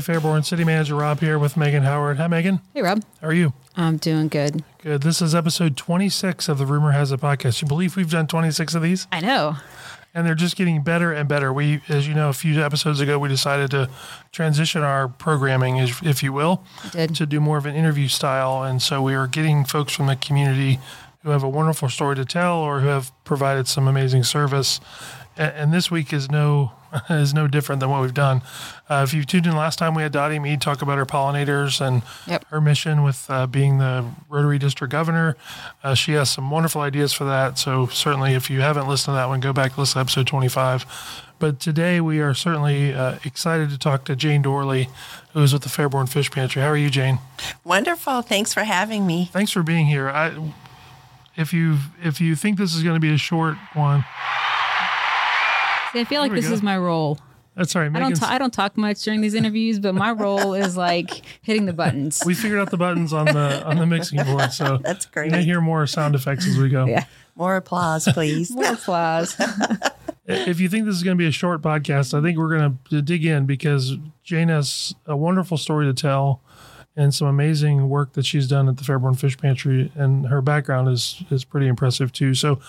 Fairborn City Manager Rob here with Meghan Howard. Hi, Meghan. Hey, Rob. How are you? I'm doing good. Good. This is episode 26 of the Rumor Has It podcast. You believe we've done 26 of these? I know. And they're just getting better and better. We, as you know, a few episodes ago, we decided to transition our programming, if if you will, to do more of an interview style. And so we are getting folks from the community who have a wonderful story to tell or who have provided some amazing service. And, and this week is no is no different than what we've done. Uh, if you tuned in last time, we had Dottie Mead talk about her pollinators and Yep. her mission with uh, being the Rotary District Governor. Uh, she has some wonderful ideas for that. So certainly, if you haven't listened to that one, go back listen to episode 25. But today we are certainly uh, excited to talk to Jane Doorley, who is with the Fairborn Fish Pantry. How are you, Jane? Wonderful. Thanks for having me. Thanks for being here. I, if you if you think this is going to be a short one, See, I feel like this go. is my role. that's all right. I don't. Meghan's, ta- I don't talk much during these interviews, but my role is like hitting the buttons. we figured out the buttons on the on the mixing board, so That's great. you great. may hear more sound effects as we go. Yeah. More applause, please. More applause. If you think this is going to be a short podcast, I think we're going to dig in because Jane has a wonderful story to tell and some amazing work that she's done at the Fairborn Fish Pantry, and her background is is pretty impressive too. So,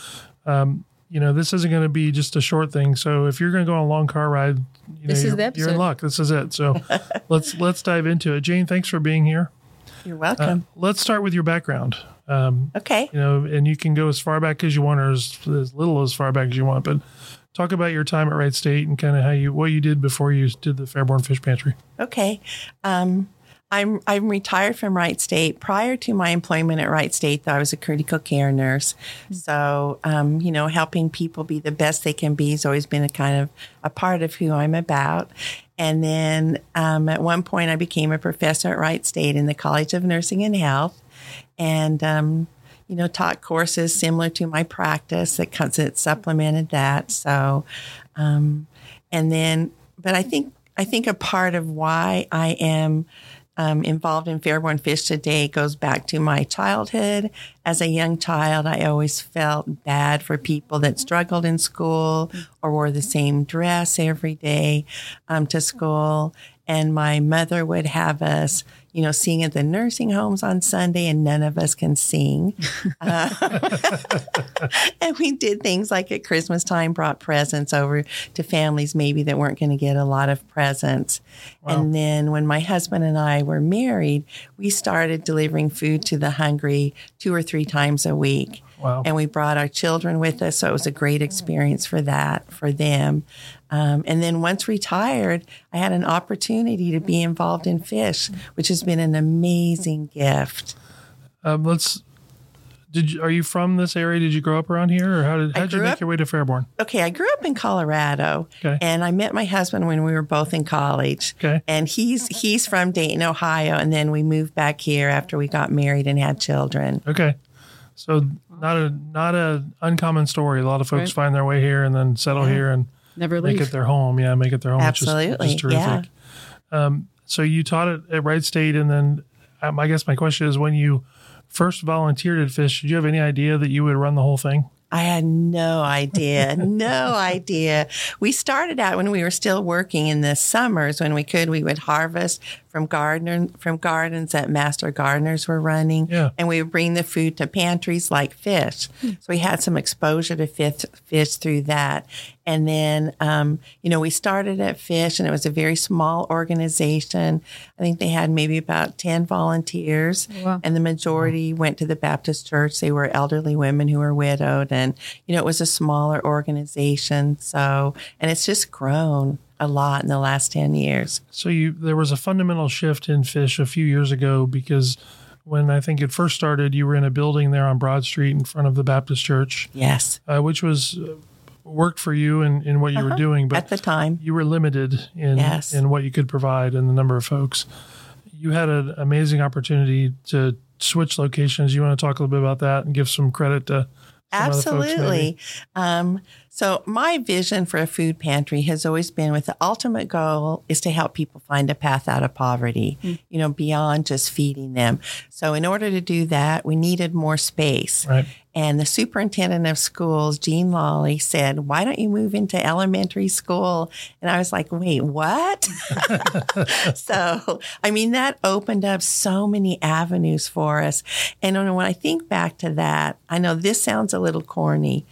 um, you know, this isn't going to be just a short thing. So, if you're going to go on a long car ride, you know, you're, you're in luck. This is it. So, let's let's dive into it. Jane, thanks for being here. You're Uh, welcome. let's start with your background. Um, okay. you know, and you can go as far back as you want or as, as little as far back as you want, but talk about your time at Wright State and kind of how you, what you did before you did the Fairborn Fish Pantry. Okay. Um, I'm I'm retired from Wright State. Prior to my employment at Wright State, though, I was a critical care nurse. So, um, you know, helping people be the best they can be has always been a kind of a part of who I'm about. And then um, at one point, I became a professor at Wright State in the College of Nursing and Health, and um, you know, taught courses similar to my practice that, comes- that supplemented that. So, um, and then, but I think I think a part of why I am um, involved in Fairborn Fish today goes back to my childhood. As a young child, I always felt bad for people that struggled in school or wore the same dress every day um, to school. And my mother would have us, you know, sing at the nursing homes on Sunday, and none of us can sing. Uh, and we did things like at Christmas time, brought presents over to families maybe that weren't going to get a lot of presents. And then when my husband and I were married, we started delivering food to the hungry two or three times a week. Wow. And we brought our children with us, so it was a great experience for that, for them. Um, and then once retired, I had an opportunity to be involved in fish, which has been an amazing gift. Um, let's, did you, are you from this area? Did you grow up around here or how did, how did you make up- your way to Fairborn? Okay, I grew up in Colorado, Okay. and I met my husband when we were both in college. Okay. and he's he's from Dayton, Ohio, and then we moved back here after we got married and had children. Okay. So not a, not a uncommon story. A lot of folks Right. find their way here and then settle here and Never leave. make it their home. Yeah. Make it their home. which is- Which Absolutely, is, terrific. Um, so you taught it at Wright State, and then um, I guess my question is, when you first volunteered at Fish, did you have any idea that you would run the whole thing? I had no idea, no idea. We started out when we were still working in the summers when we could. We would harvest from garden from gardens that master gardeners were running, Yeah. and we would bring the food to pantries like fish. Hmm. So we had some exposure to fish, fish through that. And then, um, you know, we started at Fish, and it was a very small organization. I think they had maybe about ten volunteers, Wow. and the majority went to the Baptist church. They were elderly women who were widowed, and you know, it was a smaller organization. So, and it's just grown a lot in the last ten years. So you there was a fundamental shift in Fish a few years ago because when I think it first started, you were in a building there on Broad Street in front of the Baptist Church, Yes, uh, which was uh, worked for you and in what you were doing, but at the time. you were limited in Yes. in what you could provide and the number of folks. You had an amazing opportunity to switch locations. You want to talk a little bit about that and give some credit to some other folks, maybe? Absolutely. Um, so my vision for a food pantry has always been with the ultimate goal is to help people find a path out of poverty, hmm. you know, beyond just feeding them. So in order to do that, we needed more space. Right. And the superintendent of schools, Gene Lolli, said, Why don't you move into elementary school? And I was like, Wait, what? so, I mean, that opened up so many avenues for us. And when I think back to that, I know this sounds a little corny,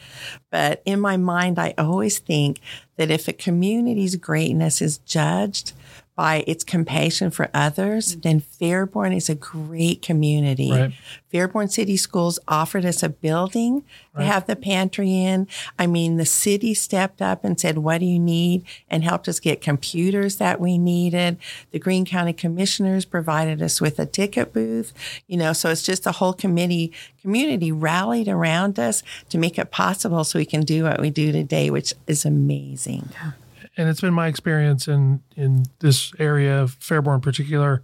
but in my mind, I always think that if a community's greatness is judged by its compassion for others, mm-hmm. then Fairborn is a great community. Right. Fairborn City Schools offered us a building to have the pantry in. I mean, the city stepped up and said, What do you need? and helped us get computers that we needed. The Greene County Commissioners provided us with a ticket booth. You know, so it's just the whole committee community rallied around us to make it possible so we can do what we do today, which is amazing. And it's been my experience in in this area of Fairborn in particular.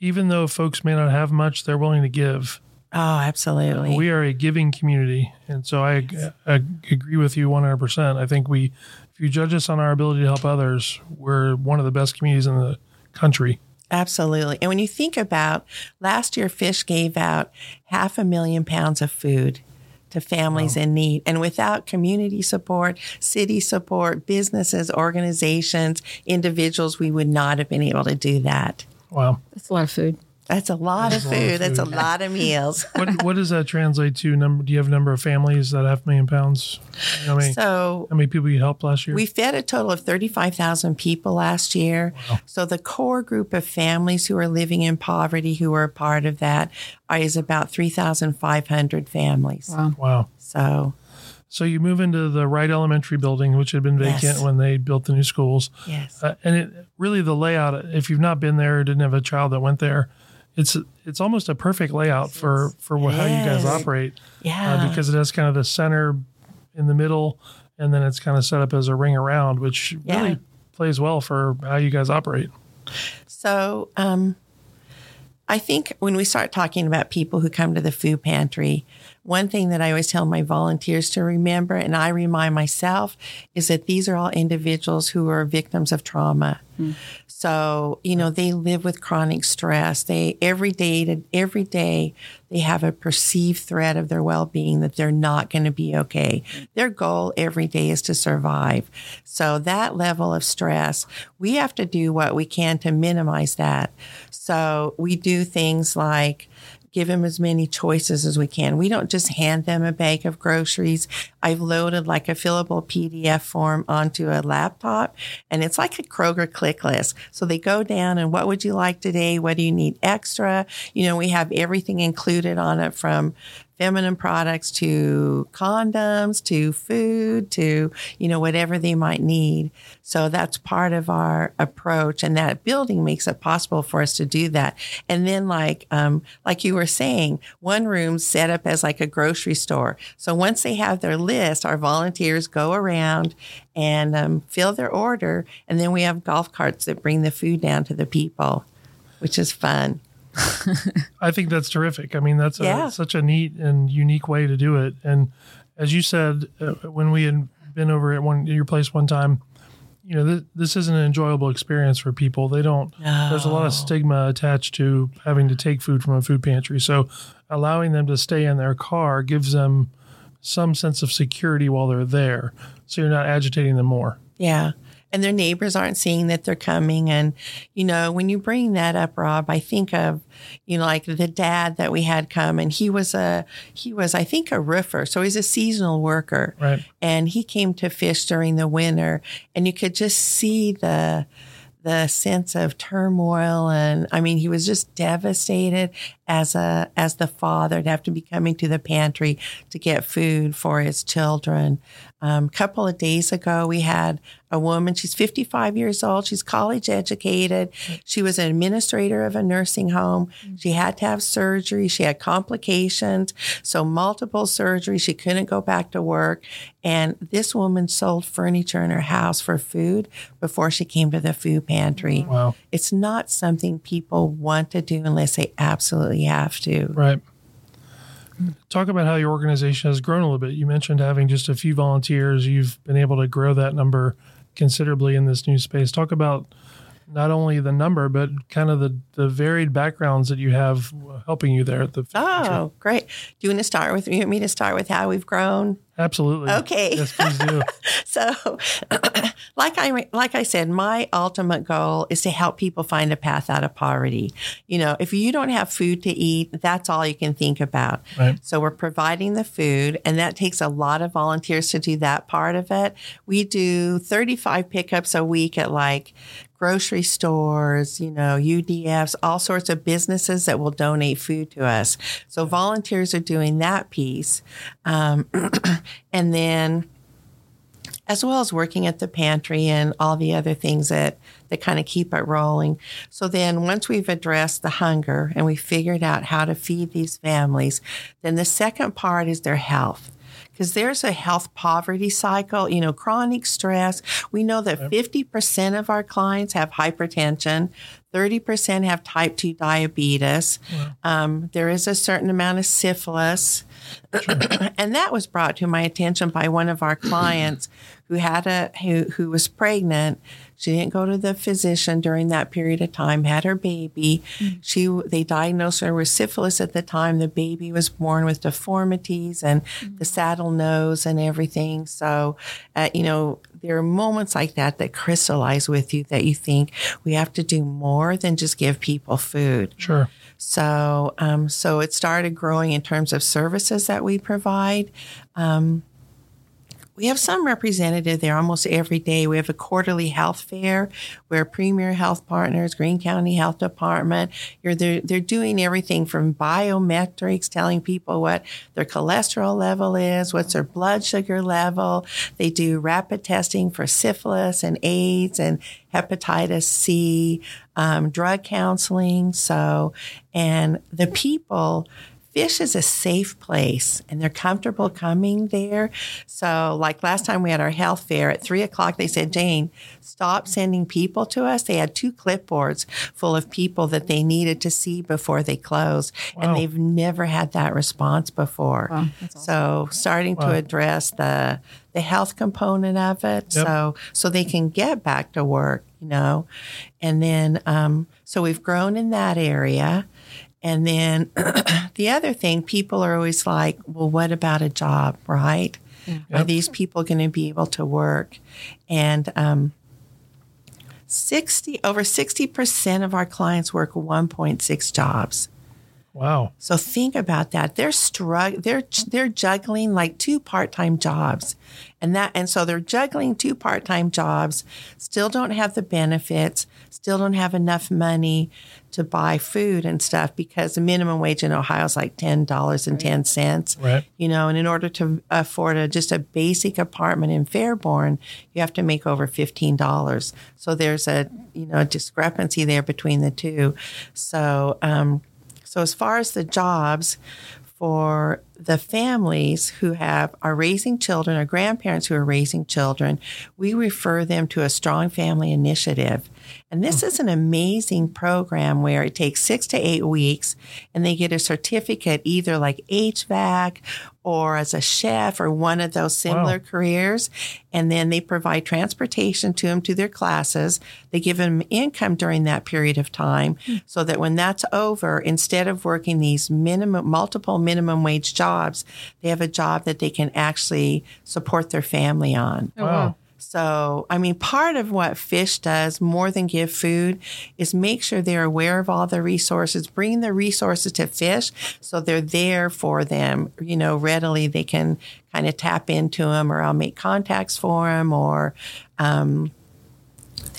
Even though folks may not have much, they're willing to give. Oh, absolutely. We are a giving community, and so I, I agree with you one hundred percent. I think we, if you judge us on our ability to help others, we're one of the best communities in the country. Absolutely. And when you think about last year, Fish gave out half a million pounds of food to families in need. And without community support, city support, businesses, organizations, individuals, we would not have been able to do that. Wow. That's a lot of food. That's a lot of a lot of food. That's a lot of meals. What what does that translate to? Number? Do you have a number of families that half a million pounds? How many? So how many people you helped last year? We fed a total of 35,000 people last year. So the core group of families who are living in poverty, who are a part of that, is about 3,500 families. Wow. wow. So, So you move into the Wright Elementary building, which had been vacant Yes. when they built the new schools. yes. Uh, and it really the layout. If you've not been there, or didn't have a child that went there, it's it's almost a perfect layout for for what, how you guys operate Yeah. uh, because it has kind of the center in the middle, and then it's kind of set up as a ring around, which Yeah. really plays well for how you guys operate. So, um, I think when we start talking about people who come to the food pantry, one thing that I always tell my volunteers to remember, and I remind myself, is that these are all individuals who are victims of trauma. Hmm. So, you know, they live with chronic stress. They every day to every day they have a perceived threat of their well-being that they're not going to be okay. Their goal every day is to survive. So that level of stress, we have to do what we can to minimize that. So we do things like give them as many choices as we can. We don't just hand them a bag of groceries. I've loaded like a fillable PDF form onto a laptop and it's like a Kroger click list. So they go down and what would you like today? What do you need extra? You know, we have everything included on it from feminine products to condoms to food to you know whatever they might need. So that's part of our approach and that building makes it possible for us to do that. And then like um, like you were saying one room set up as like a grocery store. So once they have their list our volunteers go around and um, fill their order and then we have golf carts that bring the food down to the people which is fun I think that's terrific. I mean, that's a, Yeah. such a neat and unique way to do it. And as you said, uh, when we had been over at one your place one time, you know, th- this isn't an enjoyable experience for people. They don't. There's a lot of stigma attached to having to take food from a food pantry. So, allowing them to stay in their car gives them some sense of security while they're there. So you're not agitating them more. Yeah. And their neighbors aren't seeing that they're coming. And, you know, when you bring that up, Rob, I think of, you know, like the dad that we had come and he was a, he was, I think, a roofer. So he's a seasonal worker. Right. And he came to fish during the winter and you could just see the, the sense of turmoil and I mean he was just devastated as a as the father to have to be coming to the pantry to get food for his children. A um, couple of days ago we had a woman she's 55 years old she's college educated she was an administrator of a nursing home she had to have surgery she had complications so multiple surgeries she couldn't go back to work and this woman sold furniture in her house for food before she came to the food pantry Wow. it's not something people want to do unless they absolutely have to. Right. Talk about how your organization has grown a little bit. You mentioned having just a few volunteers. You've been able to grow that number considerably in this new space. Talk about not only the number, but kind of the, the varied backgrounds that you have helping you there at the. Oh, great. Do you want to start with, you want me to start with how we've grown? Absolutely. Okay. Yes, please do. So, like I like I said, my ultimate goal is to help people find a path out of poverty. You know, if you don't have food to eat, that's all you can think about. Right. So we're providing the food, and that takes a lot of volunteers to do that part of it. We do 35 pickups a week at like grocery stores, you know, UDFs, all sorts of businesses that will donate food to us. So volunteers are doing that piece. Um, and then as well as working at the pantry and all the other things that, that kind of keep it rolling. So then once we've addressed the hunger and we figured out how to feed these families, then the second part is their health because there's a health poverty cycle, you know, chronic stress. We know that 50% of our clients have hypertension, 30% have type 2 diabetes. Um, there is a certain amount of syphilis. and that was brought to my attention by one of our clients who had a who, who was pregnant she didn't go to the physician during that period of time had her baby. She they diagnosed her with syphilis at the time the baby was born with deformities and the saddle nose and everything. So uh, you know there are moments like that that crystallize with you that you think we have to do more than just give people food. Sure. so, um, so it started growing in terms of services that we provide. Um, we have some representative there almost every day. We have a quarterly health fair where Premier Health Partners, Greene County Health Department, you're they're, they're doing everything from biometrics, telling people what their cholesterol level is, what's their blood sugar level. They do rapid testing for syphilis and AIDS and hepatitis C, um, drug counseling. So, and the people Fish is a safe place and they're comfortable coming there. So, like last time we had our health fair at three o'clock, they said, Jane, stop sending people to us. They had two clipboards full of people that they needed to see before they closed. Wow. And they've never had that response before. Wow, that's So, starting Wow. to address the, the health component of it. Yep. So, so they can get back to work, you know. And then, um, so we've grown in that area. And then the other thing, people are always like, well, what about a job, right? Are Yep. these people going to be able to work? And um, 60, over 60% of our clients work 1.6 jobs. Wow. So think about that. They're strugg- they're they're juggling like two part-time jobs. And that and so they're juggling two part-time jobs, still don't have the benefits, still don't have enough money to buy food and stuff because the minimum wage in Ohio is like $10.10. Right. You know, and in order to afford a just a basic apartment in Fairborn, you have to make over fifteen dollars. So there's a you know a discrepancy there between the two. So um, so as far as the jobs for the families who have are raising children or grandparents who are raising children, we refer them to a strong family initiative. And this mm-hmm. is an amazing program where it takes six to eight weeks and they get a certificate either like HVAC or as a chef or one of those similar Wow. careers. And then they provide transportation to them to their classes. They give them income during that period of time hmm. so that when that's over, instead of working these minimum, multiple minimum wage jobs, they have a job that they can actually support their family on. Wow. So, I mean, part of what Fish does more than give food is make sure they're aware of all the resources, bring the resources to Fish so they're there for them, you know, readily. They can kind of tap into them or I'll make contacts for them or, um,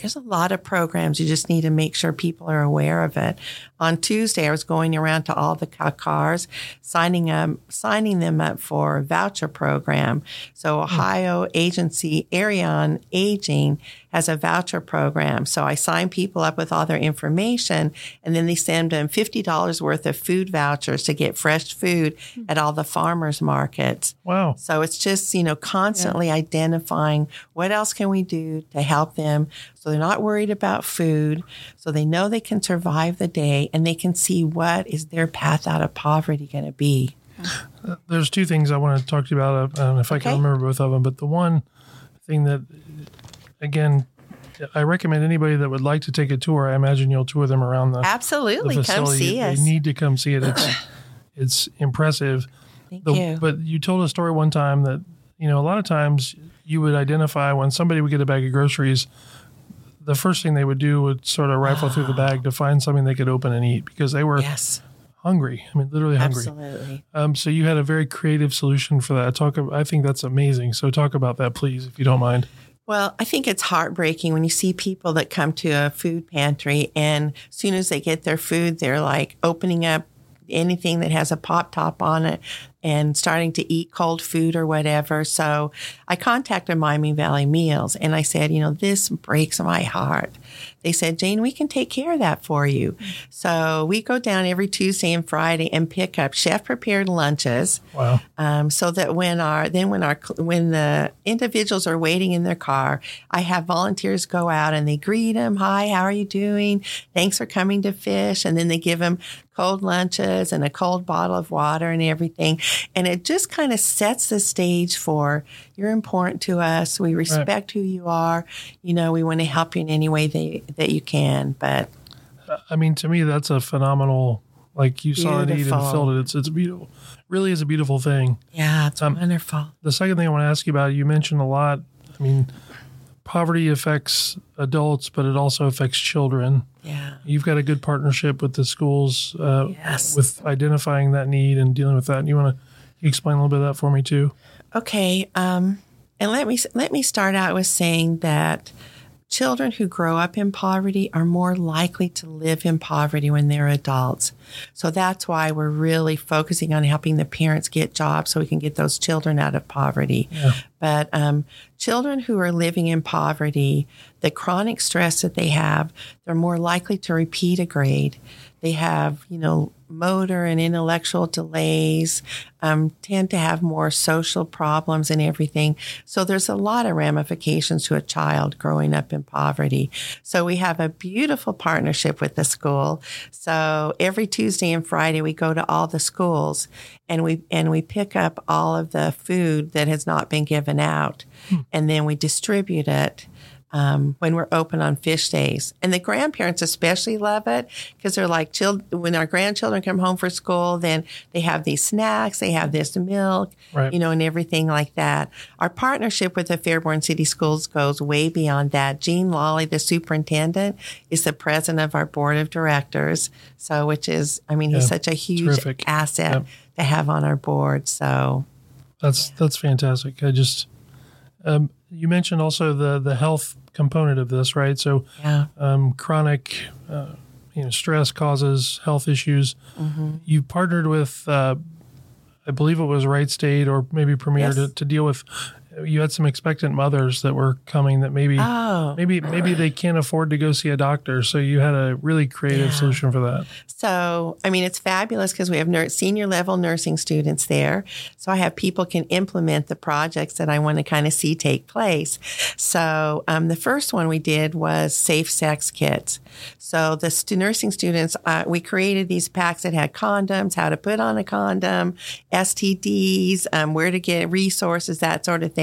there's a lot of programs. You just need to make sure people are aware of it. On Tuesday, I was going around to all the cars, signing up, signing them up for a voucher program. So hmm. Ohio Agency Area on Aging has a voucher program. So I sign people up with all their information, and then they send them fifty dollars worth of food vouchers to get fresh food hmm. at all the farmers markets. Wow. So it's just, you know, constantly identifying what else can we do to help them so they're not worried about food, so they know they can survive the day and they can see what is their path out of poverty going to be. Uh, there's two things I want to talk to you about. Uh, know if I can remember both of them, but the one thing that, again, I recommend anybody that would like to take a tour. I imagine you'll tour them around the, the Absolutely. Come facility. see they us. need to come see it. It's it's impressive. Thank The- you. But you told a story one time that you know a lot of times you would identify when somebody would get a bag of groceries. The first thing they would do would sort of rifle through the bag to find something they could open and eat because they were yes, hungry. I mean, literally hungry. absolutely. Um, so you had a very creative solution for that. Talk. I think that's amazing. So talk about that, please, if you don't mind. Well, I think it's heartbreaking when you see people that come to a food pantry and as soon as they get their food, they're like opening up anything that has a pop top on it and starting to eat cold food or whatever. So I contacted Miami Valley Meals and I said, you know, this breaks my heart. They said, Jane, we can take care of that for you. So we go down every Tuesday and Friday and pick up chef prepared lunches Wow. um, so that when our then when our when the individuals are waiting in their car, I have volunteers go out and they greet them. Hi, how are you doing? Thanks for coming to fish, and then they give them cold lunches and a cold bottle of water and everything, and it just kind of sets the stage for you're important to us. We respect who you are. You know, we want to help you in any way that that you can, but. I mean, to me, that's a phenomenal. Like you saw it eat and Beautiful. filled it. It's it's beautiful. Really is a beautiful thing. Yeah, it's Um, wonderful. The second thing I want to ask you about, you mentioned a lot. I mean, poverty affects adults, but it also affects children. Yeah. You've got a good partnership with the schools uh, Yes. with identifying that need and dealing with that. And you want to explain a little bit of that for me too? Okay, um, and let me let me start out with saying that children who grow up in poverty are more likely to live in poverty when they're adults. So that's why we're really focusing on helping the parents get jobs so we can get those children out of poverty. But um, children who are living in poverty, the chronic stress that they have, they're more likely to repeat a grade. They have, you know, motor and intellectual delays, um, tend to have more social problems and everything. So there's a lot of ramifications to a child growing up in poverty. So we have a beautiful partnership with the school. So every Tuesday and Friday we go to all the schools and we and we pick up all of the food that has not been given out, and then we distribute it um, when we're open on fish days. And the grandparents especially love it because they're like, child- when our grandchildren come home for school, then they have these snacks, they have this milk, Right. you know, and everything like that. Our partnership with the Fairborn City Schools goes way beyond that. Gene Lolli, the superintendent, is the president of our board of directors. So, which is, I mean, he's such a huge terrific. asset Yep. to have on our board. So, That's that's fantastic. I just um, you mentioned also the the health component of this, right? So yeah. um, chronic, uh, you know, stress causes health issues. Mm-hmm. You partnered with, uh, I believe it was Wright State or maybe Premier Yes. to, to deal with. You had some expectant mothers that were coming that maybe Oh. maybe maybe they can't afford to go see a doctor. So you had a really creative Yeah. solution for that. So, I mean, it's fabulous because we have nur- senior level nursing students there. So I have people can implement the projects that I want to kind of see take place. So um, the first one we did was safe sex kits. So the stu- nursing students, uh, we created these packs that had condoms, how to put on a condom, STDs, um, where to get resources, that sort of thing.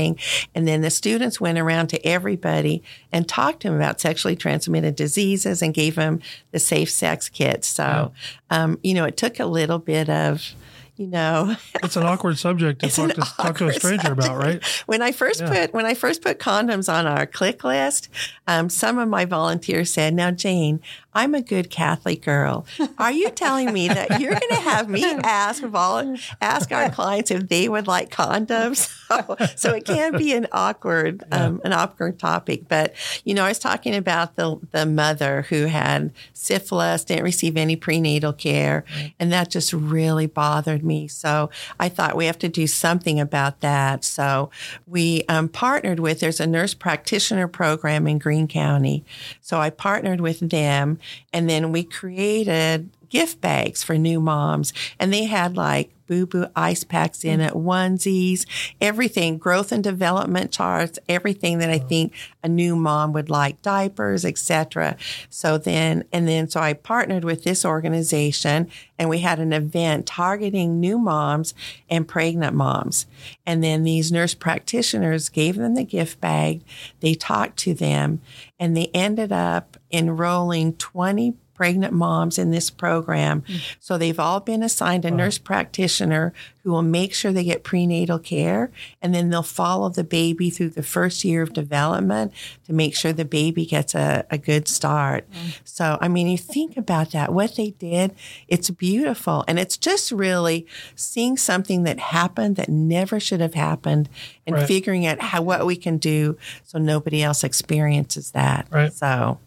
And then the students went around to everybody and talked to them about sexually transmitted diseases and gave them the safe sex kits. So, um, you know, it took a little bit of, you know, It's an awkward subject to talk to talk to a stranger about, right? when I first Yeah. put when I first put condoms on our click list, um, some of my volunteers said, "Now, Jane, I'm a good Catholic girl. Are you telling me that you're going to have me ask vol- ask our clients if they would like condoms?" So, so it can be an awkward um, an awkward topic. But you know, I was talking about the the mother who had syphilis, didn't receive any prenatal care, and that just really bothered me. So I thought we have to do something about that. So we um, partnered with, there's a nurse practitioner program in Greene County. So I partnered with them and then we created gift bags for new moms. And they had like boo boo ice packs in it, onesies, everything, growth and development charts, everything that I think a new mom would like, diapers, etc. So then, and then, so I partnered with this organization and we had an event targeting new moms and pregnant moms. And then these nurse practitioners gave them the gift bag. They talked to them and they ended up enrolling 20 pregnant moms in this program. Mm. So they've all been assigned a nurse practitioner who will make sure they get prenatal care and then they'll follow the baby through the first year of development to make sure the baby gets a, a good start. Mm. So, I mean, you think about that, what they did, it's beautiful. And it's just really seeing something that happened that never should have happened and Right. figuring out how what we can do so nobody else experiences that. Right. So,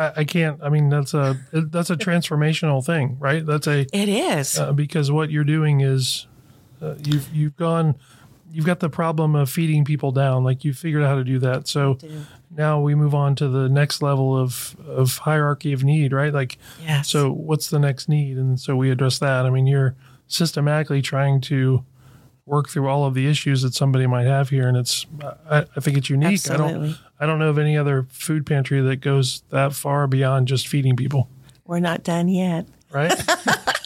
I, I can't. I mean, that's a that's a transformational thing, right? That's a it is. uh, because what you're doing is uh, you've you've gone you've got the problem of feeding people down like you figured out how to do that so now we move on to the next level of of hierarchy of need right like Yes. so what's the next need and so we address that i mean you're systematically trying to work through all of the issues that somebody might have here and it's i, I think it's unique. I don't, I don't know of any other food pantry that goes that far beyond just feeding people. We're not done yet. right?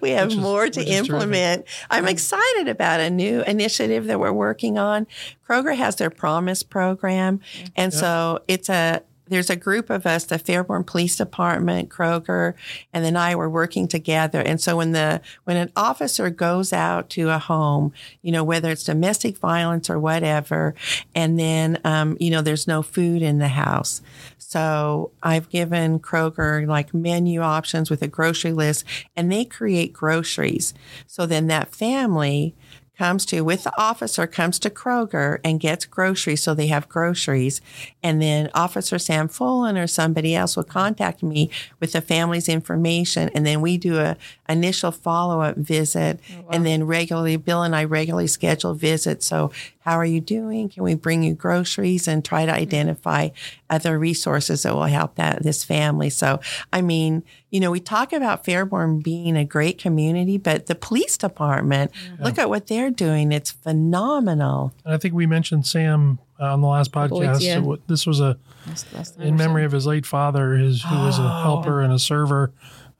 We have is- more to implement. I'm excited about a new initiative that we're working on. Kroger has their Promise program, and so it's a there's a group of us, the Fairborn Police Department, Kroger, and then I were working together. And so when the when an officer goes out to a home, you know whether it's domestic violence or whatever, and then um, you know there's no food in the house. So I've given Kroger like menu options with a grocery list, and they create groceries. So then that family comes to with the officer comes to Kroger and gets groceries. So they have groceries. And then officer Sam Fullen or somebody else will contact me with the family's information. And then we do a initial follow-up visit. Oh, and then regularly Bill and I regularly schedule visits. So how are you doing? Can we bring you groceries and try to identify other resources that will help that this family? So I mean you know we talk about Fairborn being a great community but the police department look at what they're doing it's phenomenal And I think we mentioned Sam uh, on the last podcast. yeah. So this was a That's- that's in memory of his late father, his who was Oh. a helper and a server,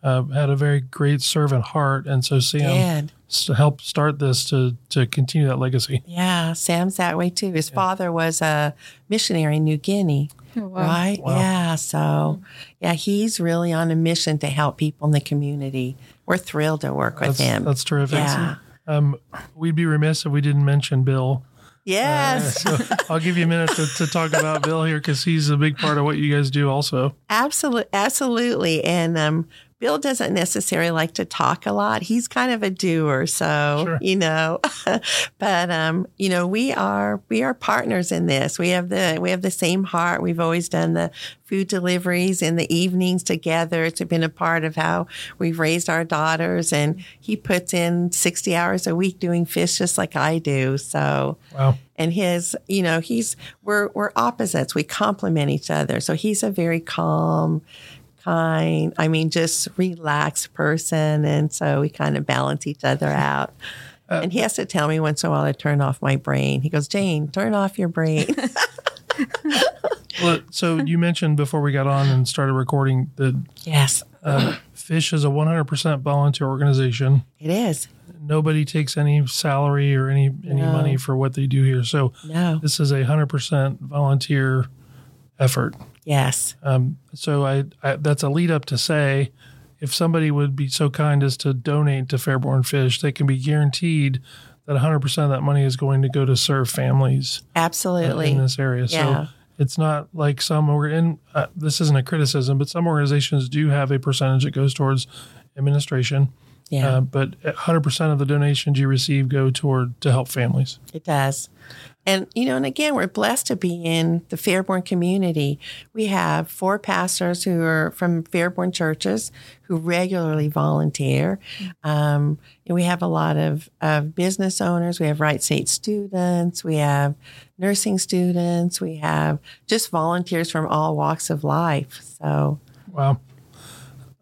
uh, had a very great servant heart, and so Sam Dad. s- helped start this to to continue that legacy. Yeah, Sam's that way too. His father was a missionary in New Guinea, Oh, wow. right? Wow. Yeah, so yeah, he's really on a mission to help people in the community. We're thrilled to work with That's him. that's terrific. Yeah. Um, we'd be remiss if we didn't mention Bill. yes, So I'll give you a minute to, to talk about Bill here because he's a big part of what you guys do. Also, absolutely, absolutely. And um, Bill doesn't necessarily like to talk a lot. He's kind of a doer, so Sure. you know. but um, you know, we are we are partners in this. We have the we have the same heart. We've always done the food deliveries in the evenings together. It's been a part of how we've raised our daughters, and he puts in sixty hours a week doing fish just like I do. So wow, and his you know he's we're we're opposites we complement each other so he's a very calm kind i mean just relaxed person and so we kind of balance each other out and he has to tell me once in a while to turn off my brain he goes jane turn off your brain well, so you mentioned before we got on and started recording that yes uh, Fish is a 100% volunteer organization. it is Nobody takes any salary or any any No. money for what they do here. So no this is a 100% volunteer effort. Yes Um, so I, I that's a lead up to say if somebody would be so kind as to donate to Fairborn Fish, they can be guaranteed that 100% of that money is going to go to serve families uh, absolutely in this area. Yeah. So it's not like some or in uh, this isn't a criticism, but some organizations do have a percentage that goes towards administration. yeah Uh, but 100% of the donations you receive go toward to help families. It does. And, you know, and again, we're blessed to be in the Fairborn community. We have four pastors who are from Fairborn churches who regularly volunteer. Um, and we have a lot of, of business owners. We have Wright State students. We have nursing students. We have just volunteers from all walks of life. So, Wow.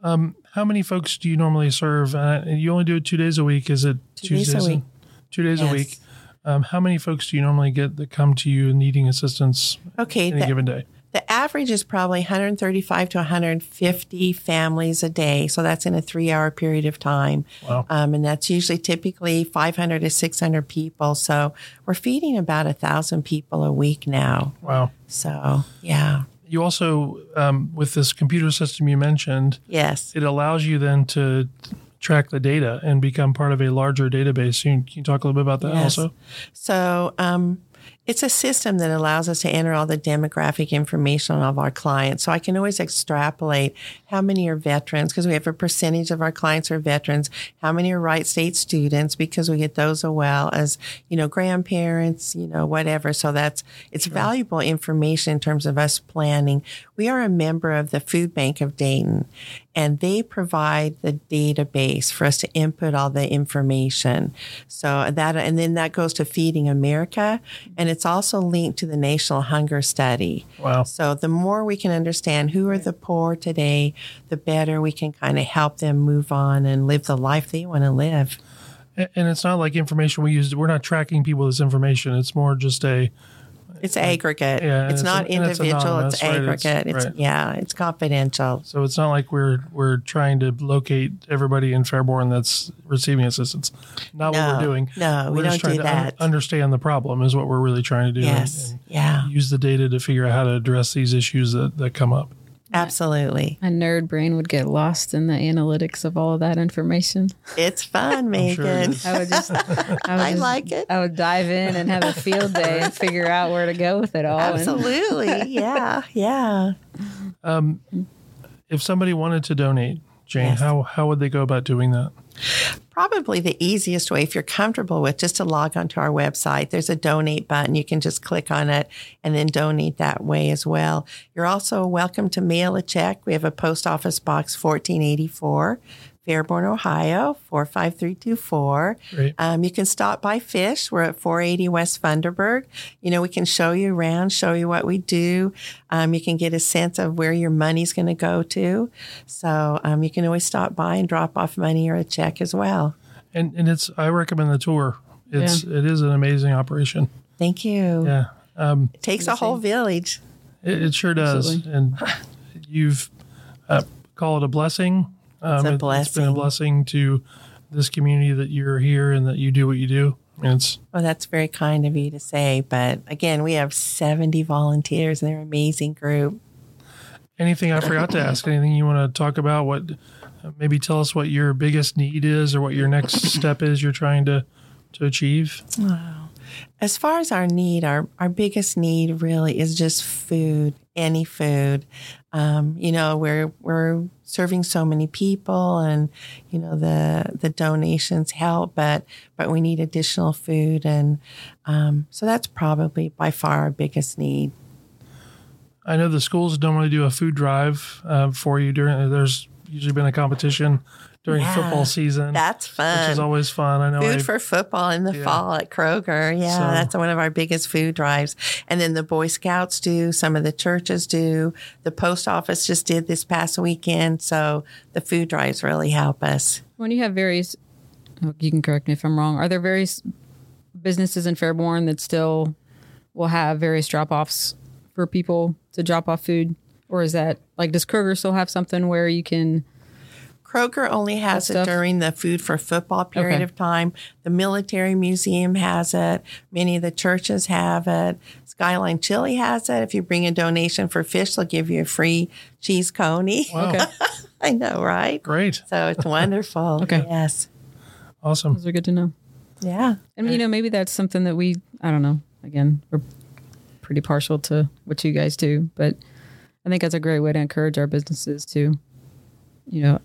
Um, how many folks do you normally serve? Uh, you only do it two days a week. Is it Two days a Tuesdays week. two days a week. Um, how many folks do you normally get that come to you needing assistance Okay, any the, given day? the average is probably 135 to 150 families a day. So that's in a three hour period of time. Wow. Um, and that's usually typically 500 to 600 people. So we're feeding about a thousand people a week now. Wow. So yeah, You also, um, with this computer system you mentioned, yes. it allows you then to track the data and become part of a larger database. Can you, talk a little bit about that Yes. also? So um, it's a system that allows us to enter all the demographic information of our clients. So I can always extrapolate how many are veterans because we have a percentage of our clients are veterans. How many are Wright State students because we get those as well as you know grandparents, you know whatever. So that's it's valuable information in terms of us planning. We are a member of the Food Bank of Dayton, and they provide the database for us to input all the information. So that, and then that goes to Feeding America, and it's also linked to the National Hunger Study. Wow. So the more we can understand who are the poor today, the better we can kind of help them move on and live the life they want to live. And it's not like information we use. We're not tracking people with this information. It's more just a, It's aggregate. Yeah, it's it's not and it's individual. It's, right? It's- aggregate. It's, right. yeah. It's confidential. so it's not like we're we're trying to locate everybody in Fairborn that's receiving assistance. Not what we're doing. no, we we're just don't trying do to un- understand the problem is what we're really trying to do. and- Yes. and Yeah. use the data to figure out how to address these issues that, that come up. Absolutely. My nerd brain would get lost in the analytics of all of that information. It's fun, Meghan. sure it is. I would just, I, would I just- like it. I would dive in and have a field day and figure out where to go with it all. Absolutely. yeah. Yeah. Um, if somebody wanted to donate, Jane, Yes. how how would they go about doing that? Probably the easiest way, if you're comfortable with, just to log onto our website. There's a donate button. You can just click on it and then donate that way as well. You're also welcome to mail a check. We have a post office box 1484, Fairborn, Ohio 45324. Um, you can stop by Fish. We're at 480 West Funderburg. You know, we can show you around, show you what we do. Um, you can get a sense of where your money's going to go to. So um, you can always stop by and drop off money or a check as well. And and it's I recommend the tour. It's it is an amazing operation. Thank you. Yeah. Um, It takes a whole village. It, it sure does. Absolutely. And you've uh, call it a blessing. Um, a it- It's been a blessing. to this community that you're here and that you do what you do. It's Well, that's very kind of you to say. But again, we have 70 volunteers and they're an amazing group. anything I forgot to ask. Anything you want to talk about? What uh, maybe tell us what your biggest need is or what your next step is you're trying to to achieve. As far as our need, our, our biggest need really is just food, any food. Um, you know, we're we're serving so many people and you know the the donations help, but but we need additional food and um, so that's probably by far our biggest need. I know the schools normally do a food drive uh, for you during. There's usually been a competition during Yeah, football season, That's fun. which is always fun. I know. Food I- for football in the Yeah. fall at Kroger. Yeah, So- that's one of our biggest food drives. And then the Boy Scouts do, some of the churches do. The post office just did this past weekend. So the food drives really help us. when you have various, oh, you can correct me if I'm wrong. Are there various businesses in Fairborn that still will have various drop offs for people to drop off food, or is that like does Kroger still have something where you can? Kroger only has it stuff? during the food for football period Okay. of time. The military museum has it. Many of the churches have it. Skyline Chili has it. If you bring a donation for fish, they'll give you a free cheese coney. Wow, Okay, I know, right? great, So it's wonderful. Okay. Yes. awesome. those are good to know. Yeah. And you know, maybe that's something that we, I don't know. Again, we're pretty partial to what you guys do, but I think that's a great way to encourage our businesses to, you know,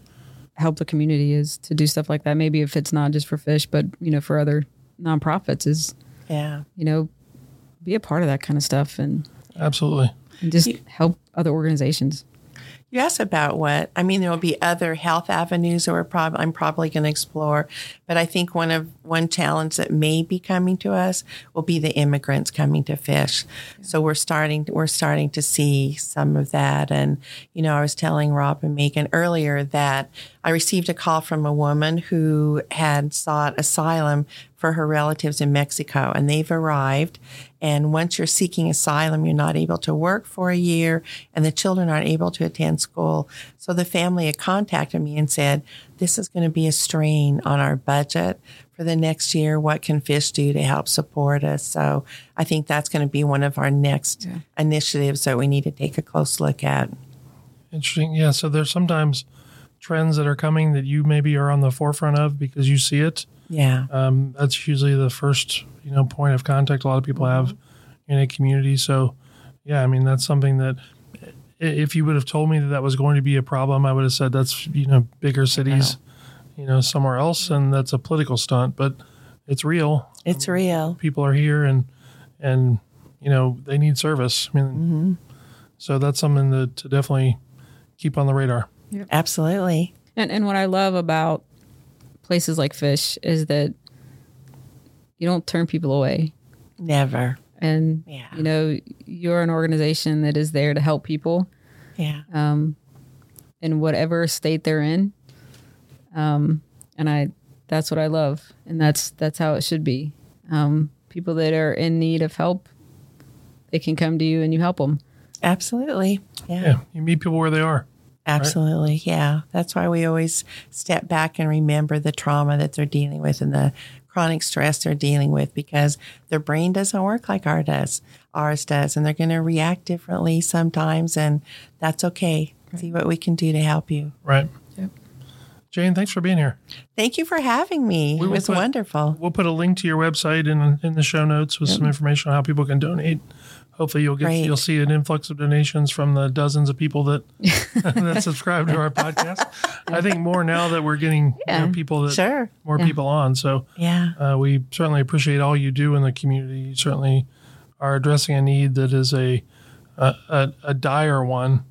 help the community is to do stuff like that. Maybe if it's not just for fish, but you know, for other nonprofits, is Yeah. you know, be a part of that kind of stuff and, Absolutely. and just help other organizations. Asked about what I mean. There will be other health avenues that we're prob- I'm probably going to explore, but I think one of one challenge that may be coming to us will be the immigrants coming to fish. So we're starting we're starting to see some of that. And you know, I was telling Rob and Meghan earlier that I received a call from a woman who had sought asylum for her relatives in Mexico, and they've arrived. And once you're seeking asylum, you're not able to work for a year, and the children aren't able to attend school. So the family had contacted me and said, This is going to be a strain on our budget for the next year. What can Fish do to help support us? So I think that's going to be one of our next Yeah. initiatives that we need to take a close look at. Interesting. Yeah. So there's sometimes trends that are coming that you maybe are on the forefront of because you see it. Yeah. Um, that's usually the first you know point of contact a lot of people mm-hmm. have in a community. So yeah, I mean that's something that if you would have told me that that was going to be a problem, I would have said that's you know bigger cities, you know somewhere else, and that's a political stunt. But it's real. It's um, real. People are here and and you know they need service. I mean, mm-hmm. so that's something that to definitely keep on the radar. Absolutely. And and what I love about places like Fish is that you don't turn people away. Never. And Yeah. you know, you're an organization that is there to help people Yeah. um, in whatever state they're in. Um, and I that's what I love. And that's that's how it should be. Um, people that are in need of help, they can come to you and you help them. Absolutely. Yeah. Yeah, you meet people where they are. Absolutely. Yeah. That's why we always step back and remember the trauma that they're dealing with and the chronic stress they're dealing with because their brain doesn't work like ours does. Ours does. And they're going to react differently sometimes. And that's okay. See what we can do to help you. Right. Yep. Jane, thanks for being here. Thank you for having me. We it was put- wonderful. We'll put a link to your website in in the show notes with some information on how people can donate. Hopefully, you'll get Great. you'll see an influx of donations from the dozens of people that that subscribe to our podcast. I think more now that we're getting you know, people that Sure. more Yeah. people on. So Yeah. uh, we certainly appreciate all you do in the community. You certainly are addressing a need that is a a, a, a dire one,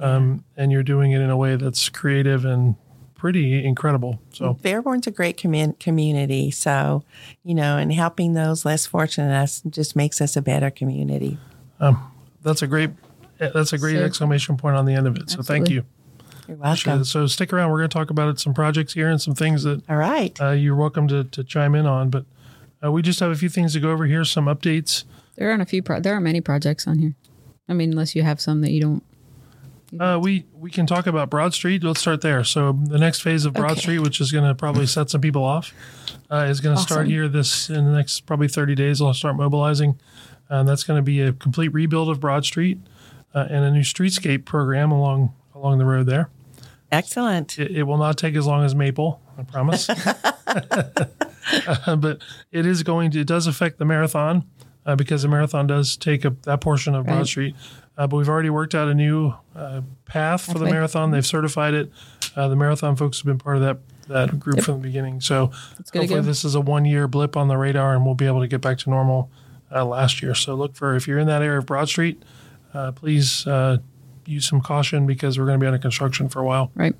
um, and you're doing it in a way that's creative and pretty incredible. So Fairborn's a great commun- community. So, you know, and helping those less fortunate us just makes us a better community. That's a great that's a great So- exclamation point on the end of it. So thank you. You're welcome. So stick around. We're going to talk about some projects here and some things that All right. uh, you're welcome to, to chime in on. But uh, we just have a few things to go over here. Some updates. There are a few. Pro- there are many projects on here. I mean, unless you have some that you don't. Uh, we we can talk about Broad Street. Let's start there. So the next phase of Broad Okay. Street, which is going to probably set some people off, uh, is going to start here this in the next probably 30 days. I'll start mobilizing. And that's going to be a complete rebuild of Broad Street uh, and a new streetscape program along along the road there. Excellent. It, it will not take as long as Maple, I promise. Uh, but it is going to. It does affect the marathon uh, because the marathon does take up that portion of Broad Street. Uh, but we've already worked out a new uh, path for the marathon. They've certified it. Uh, the marathon folks have been part of that that group from the beginning. So hopefully go. this is a one year blip on the radar, and we'll be able to get back to normal uh, last year. So look for if you're in that area of Broad Street, uh, please uh, use some caution because we're going to be under construction for a while. Right.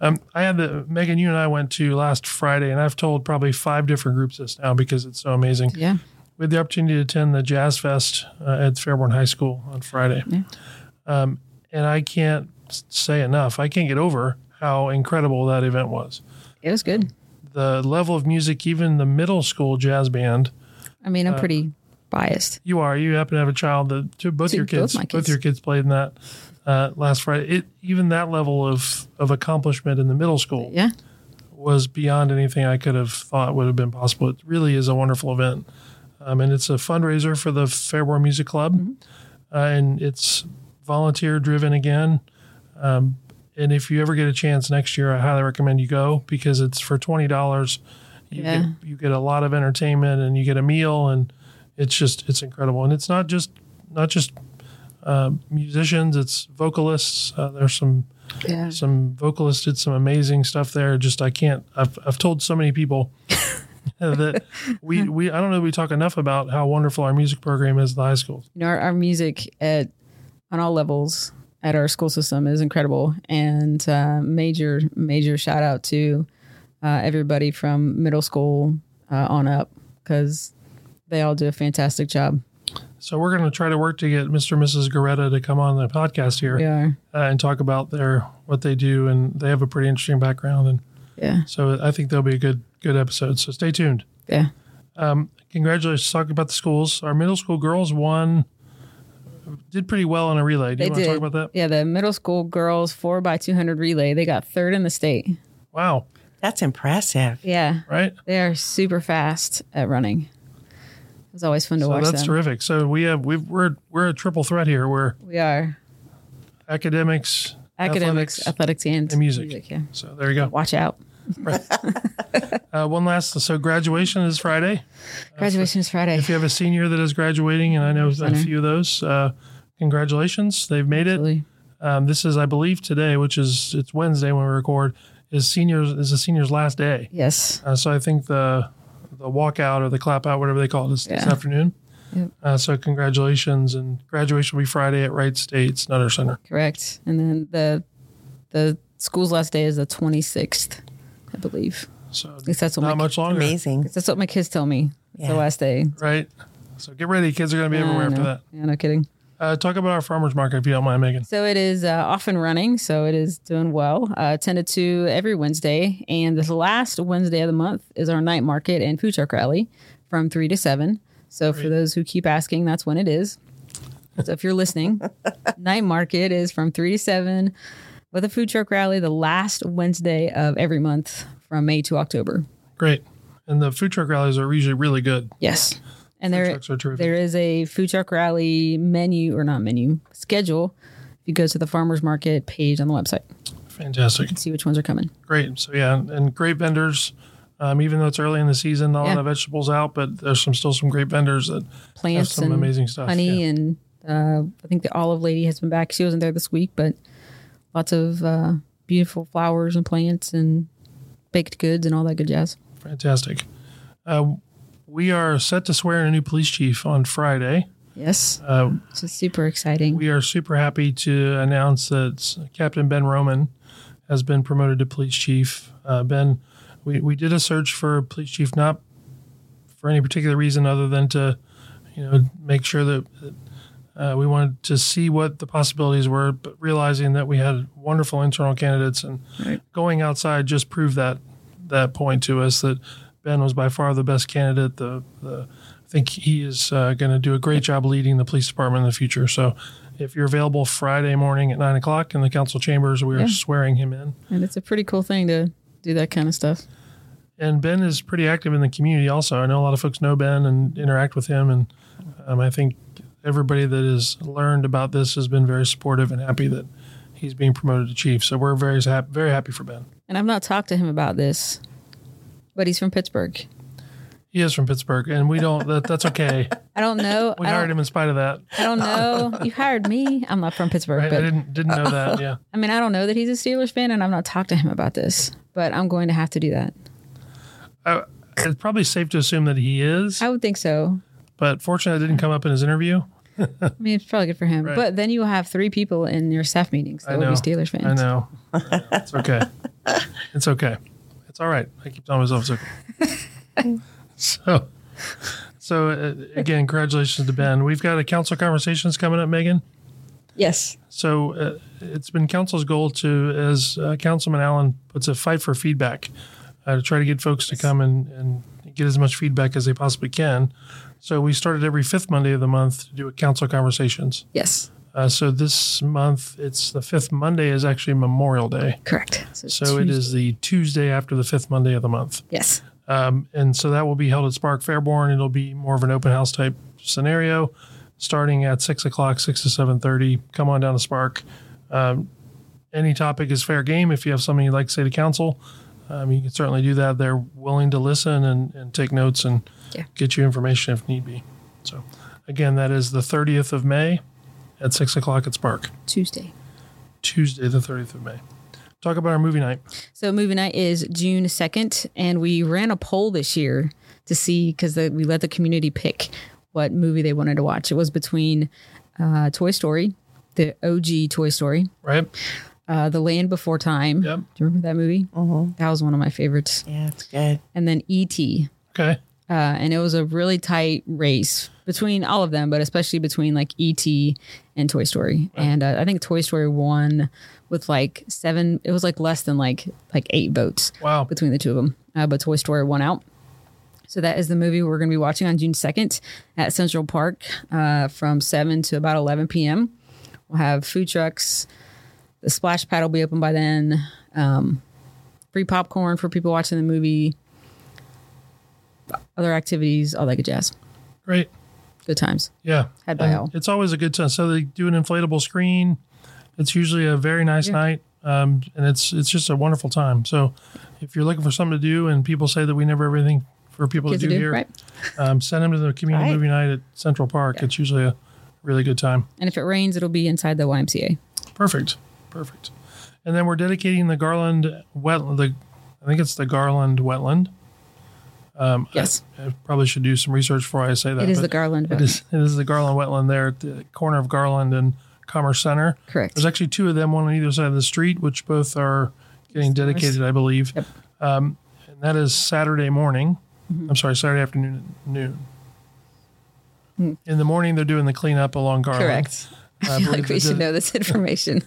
Um, I had the Meghan, you and I went to last Friday, and I've told probably five different groups this now because it's so amazing. Yeah. We had the opportunity to attend the Jazz Fest uh, at Fairborn High School on Friday, Yeah. um, and I can't say enough. I can't get over how incredible that event was. It was good. The level of music, even the middle school jazz band. I mean, I'm pretty biased. You are. You happen to have a child that two, both your both kids, both your kids played in that uh, last Friday. It even that level of of accomplishment in the middle school Yeah. was beyond anything I could have thought would have been possible. It really is a wonderful event. Um, and it's a fundraiser for the Fairborn Music Club. Uh, and it's volunteer driven again. Um, and if you ever get a chance next year, I highly recommend you go because it's for $20. You, Yeah. get, you get a lot of entertainment and you get a meal and it's just, it's incredible. And it's not just, not just uh, musicians, it's vocalists. Uh, there's some, Yeah. some vocalists did some amazing stuff there. Just I can't. I've I've told so many people that we we I don't know if we talk enough about how wonderful our music program is at the high school. You know, our, our music at on all levels at our school system is incredible. And uh, major, major shout out to uh, everybody from middle school uh, on up because they all do a fantastic job. So we're going to try to work to get Mr. and Mrs. Goretta to come on the podcast here We are. uh, and talk about their what they do, and they have a pretty interesting background, and Yeah. so I think they'll be a good good episode. So stay tuned. Yeah. Congratulations! Talking about the schools, our middle school girls won, did pretty well in a relay. Do you They want to did. talk about that? Yeah. The middle school girls 4 by 200 relay, they got third in the state. Wow! That's impressive. Yeah. Right? They are super fast at running. It was always fun to So watch that's them. terrific. So we have we've, we're we're a triple threat here. We're We are academics, academics, athletics, and, and music. Yeah. So there you go. Watch out. Uh, one last. So graduation is Friday. Graduation is Friday. If you have a senior that is graduating, and I know a few of those, uh, congratulations, they've made it. Um, this is, I believe, today, which is it's Wednesday when we record. Is seniors is the seniors' last day. Yes. Uh, so I think the the walkout or the clap out, whatever they call it this Yeah. afternoon. Yep. Uh, so congratulations, and graduation will be Friday at Wright State's Nutter Center. Correct. And then the the school's last day is the 26th, I believe. So At least that's what not my, much longer, Amazing. That's what my kids tell me. It's the last day. right? So get ready, kids are going to be everywhere I after that. Yeah, no kidding. Uh, talk about our farmers market if you don't mind, Meghan. So it is uh, off and running. So it is doing well. Uh, attended to every Wednesday. And the last Wednesday of the month is our night market and food truck rally from 3 to 7. So for those who keep asking, that's when it is. So if you're listening, night market is from 3 to 7 with a food truck rally the last Wednesday of every month from May to October. Great, and the food truck rallies are usually really good. Yes. And Food there, trucks are terrific. there is a food truck rally menu or not menu schedule. If you go to the farmers market page on the website, Fantastic, You can see which ones are coming. great. So yeah, and great vendors. Um, even though it's early in the season, not a Yeah. lot of vegetables out, but there's some still some great vendors that have Plants some and amazing stuff. honey yeah. and uh, I think the olive lady has been back. She wasn't there this week, but lots of uh, beautiful flowers and plants and baked goods and all that good jazz. Fantastic. Uh, we are set to swear in a new police chief on Friday. Yes, Uh, super exciting. we are super happy to announce that Captain Ben Roman has been promoted to police chief. Uh, ben, we, we did a search for police chief, not for any particular reason other than to, you know, make sure that uh, we wanted to see what the possibilities were, but realizing that we had wonderful internal candidates and Right. going outside just proved that that point to us that Ben was by far the best candidate. The, the I think he is uh, going to do a great job leading the police department in the future. So, if you're available Friday morning at nine o'clock in the council chambers, we are Yeah. swearing him in. and it's a pretty cool thing to do that kind of stuff. And Ben is pretty active in the community. Also, I know a lot of folks know Ben and interact with him, and um, I think everybody that has learned about this has been very supportive and happy that he's being promoted to chief. So we're very happy, very happy for Ben. And I've not talked to him about this, but he's from Pittsburgh. He is from Pittsburgh, and we don't. That, that's okay. I don't know. We I hired him in spite of that. I don't know. You hired me. I'm not from Pittsburgh, Right? I didn't didn't know that. Yeah. I mean, I don't know that he's a Steelers fan, and I've not talked to him about this. But I'm going to have to do that. I, it's probably safe to assume that he is, I would think so. but fortunately, it didn't come up in his interview. I mean, it's probably good for him. Right. But then you will have three people in your staff meetings I that will be Steelers fans. I know. It's okay. It's okay. It's all right. I keep telling myself it's okay. so, so uh, again, congratulations to Ben. We've got a council conversations coming up, Meghan. Yes. So uh, it's been council's goal to, as uh, Councilman Allen puts it, fight for feedback, uh, to try to get folks to come and, and get as much feedback as they possibly can. So we started every fifth Monday of the month to do a council conversations. Yes. Uh, so this month, it's the fifth Monday is actually Memorial Day. Correct. So, So it is the Tuesday after the fifth Monday of the month. Yes. Um, and so that will be held at Spark Fairborn. It'll be more of an open house type scenario, starting at six o'clock, six to seven thirty. Come on down to Spark. Um, any topic is fair game. If you have something you'd like to say to council, um, you can certainly do that. They're willing to listen and, and take notes and Yeah. get you information if need be. So again, that is the thirtieth of May at six o'clock at Spark. Tuesday. Tuesday, the thirtieth of May. Talk about our movie night. So movie night is June 2nd, and we ran a poll this year to see because we let the community pick what movie they wanted to watch. It was between uh, Toy Story, the OG Toy Story, Right. uh, The Land Before Time. Yep. Do you remember that movie? Mhm. That was one of my favorites. Yeah, it's good. And then E.T. Okay. Uh, and it was a really tight race between all of them, but especially between like E.T. and Toy Story. And uh, I think Toy Story won with like seven. It was like less than like like eight votes Wow. between the two of them. Uh, but Toy Story won out. So that is the movie we're going to be watching on June 2nd at Central Park uh, from 7 to about 11 p.m. We'll have food trucks. The splash pad will be open by then. Um, free popcorn for people watching the movie. Other activities, all that good jazz. Great. Good times. Yeah. Had by all. It's always a good time. So they do an inflatable screen. It's usually a very nice Yeah. night. Um, and it's it's just a wonderful time. So if you're looking for something to do and people say that we never have everything for people Kids to do, do, here, right? um, send them to the community Right. movie night at Central Park. Yeah. It's usually a really good time. And if it rains, it'll be inside the YMCA. Perfect. Perfect. And then we're dedicating the Garland wetland. The I think it's the Garland wetland. Um, Yes. I, I probably should do some research before I say that. It is the Garland. It is. It is the Garland wetland there at the corner of Garland and Commerce Center. Correct. There's actually two of them, one on either side of the street, which both are getting dedicated, I believe. Yep. Um, and that is Saturday morning. Mm-hmm. I'm sorry, Saturday afternoon at noon. Hmm. In the morning, they're doing the cleanup along Garland. Correct. I I feel like we should know this information.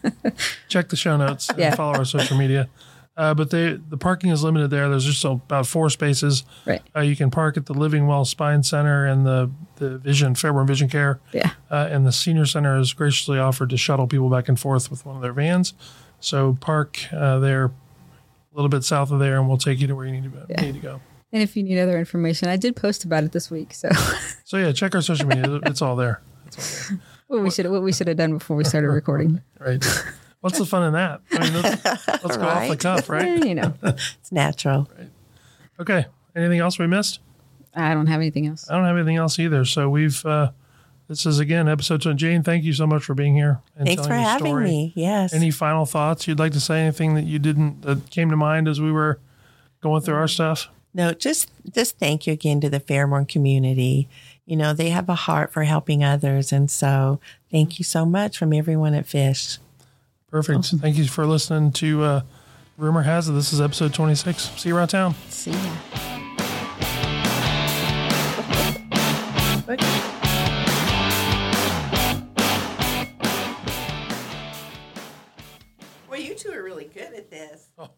check the show notes and Yeah. follow our social media. Uh, but they the parking is limited there. There's just about four spaces. right. Uh, you can park at the Living Well Spine Center and the the Vision Fairborn Vision Care, Yeah. uh, and the Senior Center has graciously offered to shuttle people back and forth with one of their vans. So park uh, there, a little bit south of there, and we'll take you to where you need to, Yeah. need to go. And if you need other information, I did post about it this week. So So yeah, check our social media. It's all there. It's all what we should what we should have done before we started recording. Right. What's the fun in that? I mean, let's, let's go off the cuff, right? You know, It's natural. Okay. Anything else we missed? I don't have anything else. I don't have anything else either. So we've uh, this is again episode two. Jane, thank you so much for being here and Thanks for having story. me. Yes. Any final thoughts you'd like to say? Anything that you didn't that came to mind as we were going through our stuff? No, just just thank you again to the Fairborn community. You know, they have a heart for helping others. And so thank you so much from everyone at Fish. Perfect. Thank you for listening to uh, Rumor Has It. This is episode 26. See you around town. See ya. Well, you two are really good at this. Oh.